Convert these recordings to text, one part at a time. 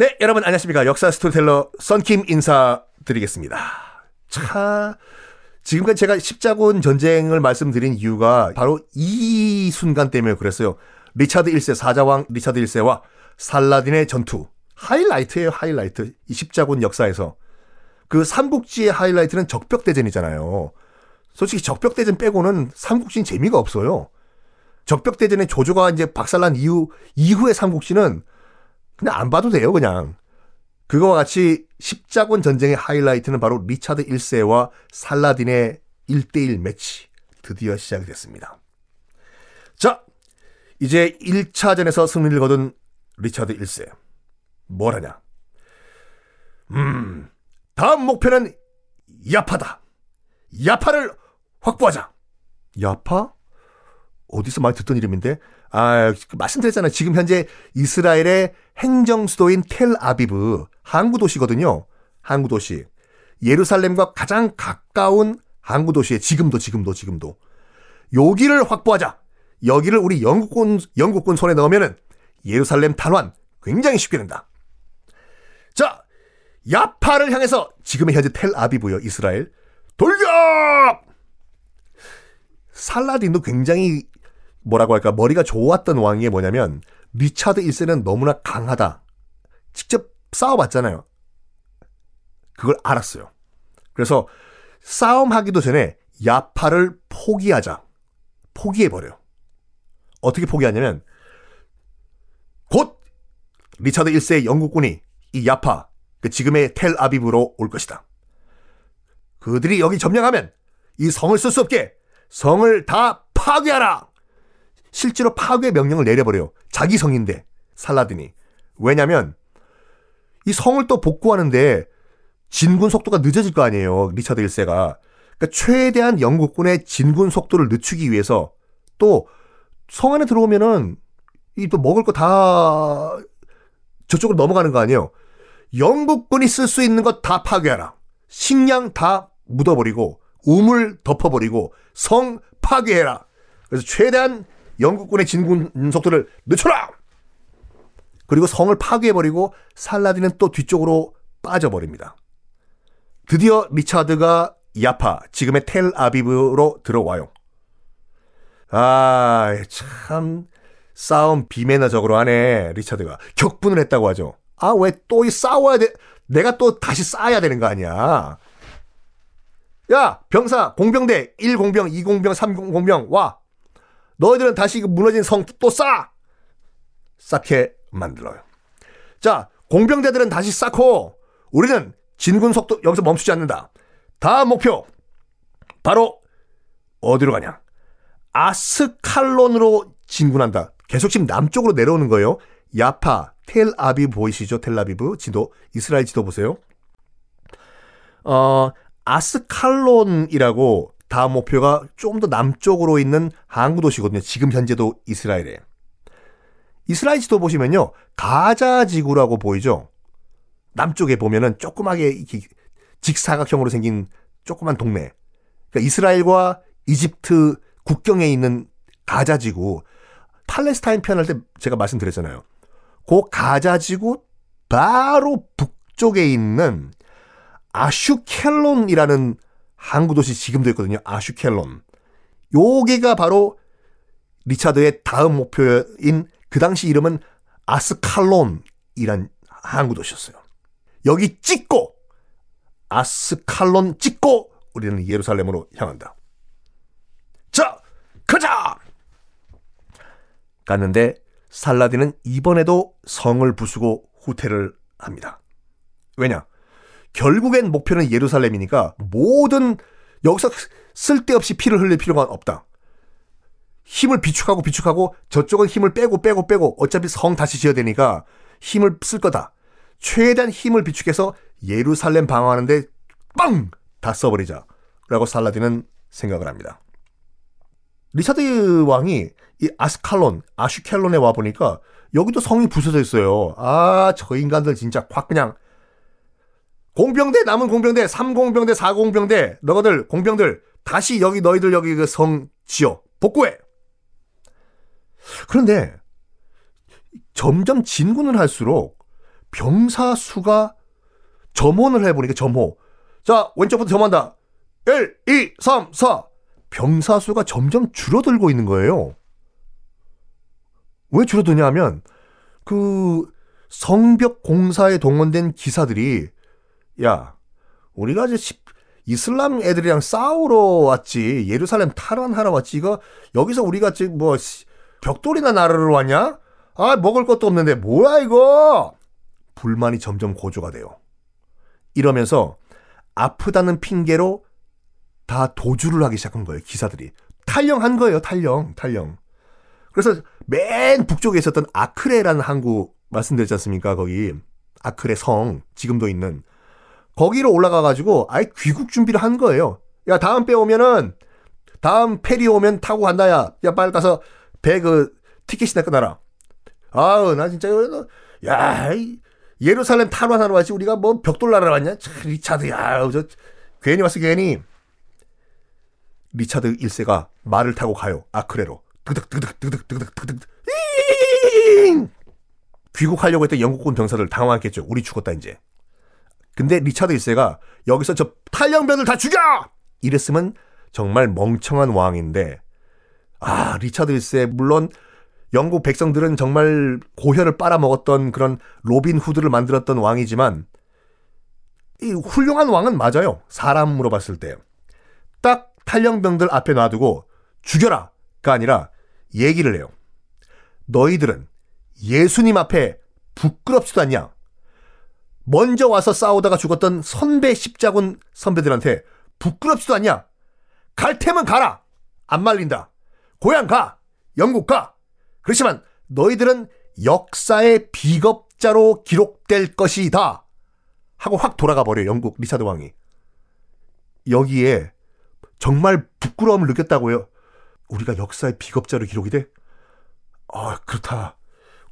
네, 여러분 안녕하십니까. 역사 스토리텔러 썬킴 인사드리겠습니다. 자, 지금까지 제가 십자군 전쟁을 말씀드린 이유가 바로 이 순간 때문에 그랬어요. 리차드 1세, 사자왕 리차드 1세와 살라딘의 전투. 하이라이트예요, 하이라이트. 이 십자군 역사에서. 그 삼국지의 하이라이트는 적벽대전이잖아요. 솔직히 적벽대전 빼고는 삼국지는 재미가 없어요. 적벽대전의 조조가 이제 박살난 이후, 이후의 삼국지는 그냥 안 봐도 돼요, 그냥. 그거와 같이 십자군 전쟁의 하이라이트는 바로 리차드 1세와 살라딘의 1대1 매치. 드디어 시작이 됐습니다. 자, 이제 1차전에서 승리를 거둔 리차드 1세. 뭘 하냐? 음, 다음 목표는 야파다. 야파를 확보하자. 야파? 어디서 많이 듣던 이름인데? 아, 말씀드렸잖아요. 지금 현재 이스라엘의 행정 수도인 텔 아비브 항구 도시거든요. 항구 도시. 예루살렘과 가장 가까운 항구 도시에 지금도 지금도 지금도 여기를 확보하자. 여기를 우리 영국군 영국군 손에 넣으면은 예루살렘 탄환 굉장히 쉽게 된다. 자, 야파를 향해서 지금의 현재 텔 아비브요 이스라엘 돌격! 살라딘도 굉장히 뭐라고 할까 머리가 좋았던 왕이 뭐냐면 리차드 1세는 너무나 강하다. 직접 싸워봤잖아요. 그걸 알았어요. 그래서 싸움하기도 전에 야파를 포기하자. 포기해버려요. 어떻게 포기하냐면 곧 리차드 1세의 영국군이 이 야파, 그 지금의 텔아비브로 올 것이다. 그들이 여기 점령하면 이 성을 쓸 수 없게 성을 다 파괴하라! 실제로 파괴 명령을 내려버려요. 자기 성인데, 살라딘이. 왜냐면, 이 성을 또 복구하는데 진군 속도가 늦어질 거 아니에요. 리차드 1세가. 그러니까 최대한 영국군의 진군 속도를 늦추기 위해서 또 성 안에 들어오면은 이 또 먹을 거 다 저쪽으로 넘어가는 거 아니에요. 영국군이 쓸 수 있는 것 다 파괴하라. 식량 다 묻어버리고 우물 덮어버리고 성 파괴해라. 그래서 최대한 영국군의 진군 속도를 늦춰라! 그리고 성을 파괴해버리고 살라딘은 또 뒤쪽으로 빠져버립니다. 드디어 리차드가 야파, 지금의 텔 아비브로 들어와요. 아, 참, 싸움 비매너적으로 하네, 리차드가. 격분을 했다고 하죠. 아, 왜 또 이 싸워야 돼? 내가 또 다시 쌓아야 되는 거 아니야. 야, 병사, 공병대, 1공병, 2공병, 3공병, 와. 너희들은 다시 그 무너진 성 또 쌓아! 쌓게 만들어요. 자, 공병대들은 다시 쌓고, 우리는 진군 속도 여기서 멈추지 않는다. 다음 목표, 바로, 어디로 가냐? 아스칼론으로 진군한다. 계속 지금 남쪽으로 내려오는 거예요. 야파, 텔아비브 보이시죠? 텔아비브 지도, 이스라엘 지도 보세요. 어, 아스칼론이라고 다음 목표가 좀더 남쪽으로 있는 항구 도시거든요. 지금 현재도 이스라엘에. 이스라엘 지도 보시면요. 가자 지구라고 보이죠? 남쪽에 보면은 조그맣게 직사각형으로 생긴 조그만 동네. 그러니까 이스라엘과 이집트 국경에 있는 가자 지구. 팔레스타인 편할 때 제가 말씀드렸잖아요. 그 가자 지구 바로 북쪽에 있는 아슈켈론이라는 항구 도시 지금도 있거든요. 아슈켈론. 요게가 바로 리차드의 다음 목표인 그 당시 이름은 아스칼론이란 항구 도시였어요. 여기 찍고 아스칼론 찍고 우리는 예루살렘으로 향한다. 자, 가자! 갔는데 살라딘은 이번에도 성을 부수고 후퇴를 합니다. 왜냐? 결국엔 목표는 예루살렘이니까 모든 여기서 쓸데없이 피를 흘릴 필요가 없다. 힘을 비축하고 비축하고 저쪽은 힘을 빼고 빼고 빼고 어차피 성 다시 지어야 되니까 힘을 쓸 거다. 최대한 힘을 비축해서 예루살렘 방어하는데 빵! 다 써버리자. 라고 살라딘은 생각을 합니다. 리차드 왕이 이 아스칼론, 아슈켈론에 와보니까 여기도 성이 부서져 있어요. 아, 저 인간들 진짜 확 그냥 공병대 남은 공병대 3공병대 4공병대 너희들 공병들 다시 여기 너희들 여기 그 성 지어 복구해. 그런데 점점 진군을 할수록 병사 수가 점원을 해보니까 점호. 자, 왼쪽부터 점한다. 1, 2, 3, 4. 병사 수가 점점 줄어들고 있는 거예요. 왜 줄어드냐 하면, 그, 성벽 공사에 동원된 기사들이, 야, 우리가 이제 십- 이슬람 애들이랑 싸우러 왔지, 예루살렘 탈환하러 왔지, 이거, 여기서 우리가 지금 뭐, 씨, 벽돌이나 나르러 왔냐? 아, 먹을 것도 없는데, 뭐야, 이거! 불만이 점점 고조가 돼요. 이러면서 아프다는 핑계로 다 도주를 하기 시작한 거예요, 기사들이. 탈영한 거예요, 탈영, 탈영. 그래서 맨 북쪽에 있었던 아크레라는 항구 말씀드렸지 않습니까, 거기. 아크레 성, 지금도 있는. 거기로 올라가가지고 아예 귀국 준비를 한 거예요. 야, 다음 배 오면은, 다음 페리 오면 타고 간다, 야. 야, 빨리 가서 배 그 티켓이나 끊어라. 아우, 나 진짜, 야, 이 예루살렘 탈환하러 왔지. 우리가 뭐 벽돌 나러 왔냐? 참, 리차드, 야, 저, 괜히 왔어, 괜히. 리차드 1세가 말을 타고 가요. 아크레로. 드득, 드득, 드득, 드득, 드득. 잉! 귀국하려고 했던 영국군 병사들 당황했겠죠. 우리 죽었다, 이제. 근데 리차드 1세가 여기서 저 탈영병들 다 죽여! 이랬으면 정말 멍청한 왕인데, 아, 리차드 1세, 물론 영국 백성들은 정말 고혈을 빨아먹었던 그런 로빈 후드를 만들었던 왕이지만 이 훌륭한 왕은 맞아요. 사람으로 봤을 때. 딱 탈영병들 앞에 놔두고 죽여라가 아니라 얘기를 해요. 너희들은 예수님 앞에 부끄럽지도 않냐? 먼저 와서 싸우다가 죽었던 선배 십자군 선배들한테 부끄럽지도 않냐? 갈 테면 가라. 안 말린다. 고향 가. 영국 가. 그렇지만 너희들은 역사의 비겁자로 기록될 것이다. 하고 확 돌아가 버려 영국 리차드 왕이. 여기에 정말 부끄러움을 느꼈다고요. 우리가 역사의 비겁자로 기록이 돼? 아, 그렇다.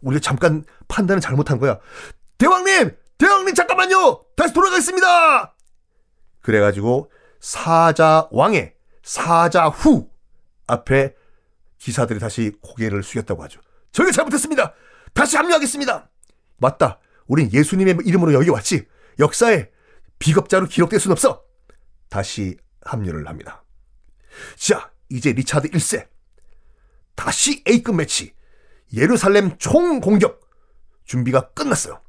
우리가 잠깐 판단을 잘못한 거야. 대왕님! 대왕님 잠깐만요! 다시 돌아가겠습니다! 그래가지고 사자 왕의 사자 후 앞에 기사들이 다시 고개를 숙였다고 하죠. 저희가 잘못했습니다. 다시 합류하겠습니다. 맞다. 우린 예수님의 이름으로 여기 왔지. 역사에 비겁자로 기록될 순 없어. 다시 합류를 합니다. 자, 이제 리차드 1세. 다시 A급 매치. 예루살렘 총 공격. 준비가 끝났어요.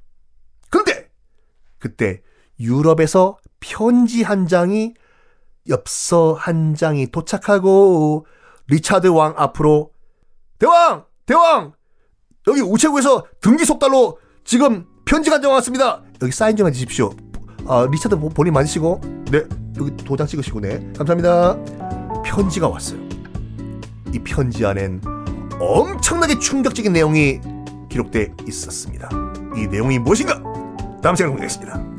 그때 유럽에서 편지 한 장이 엽서 한 장이 도착하고 리차드 왕 앞으로 대왕! 대왕! 여기 우체국에서 등기 속달로 지금 편지가 한장 왔습니다. 여기 사인 좀 해주십시오. 아, 리차드 본- 본인 맞으시고 네 여기 도장 찍으시고 네 감사합니다. 편지가 왔어요. 이 편지 안엔 엄청나게 충격적인 내용이 기록돼 있었습니다. 이 내용이 무엇인가? 다음 시간에 공개하겠습니다.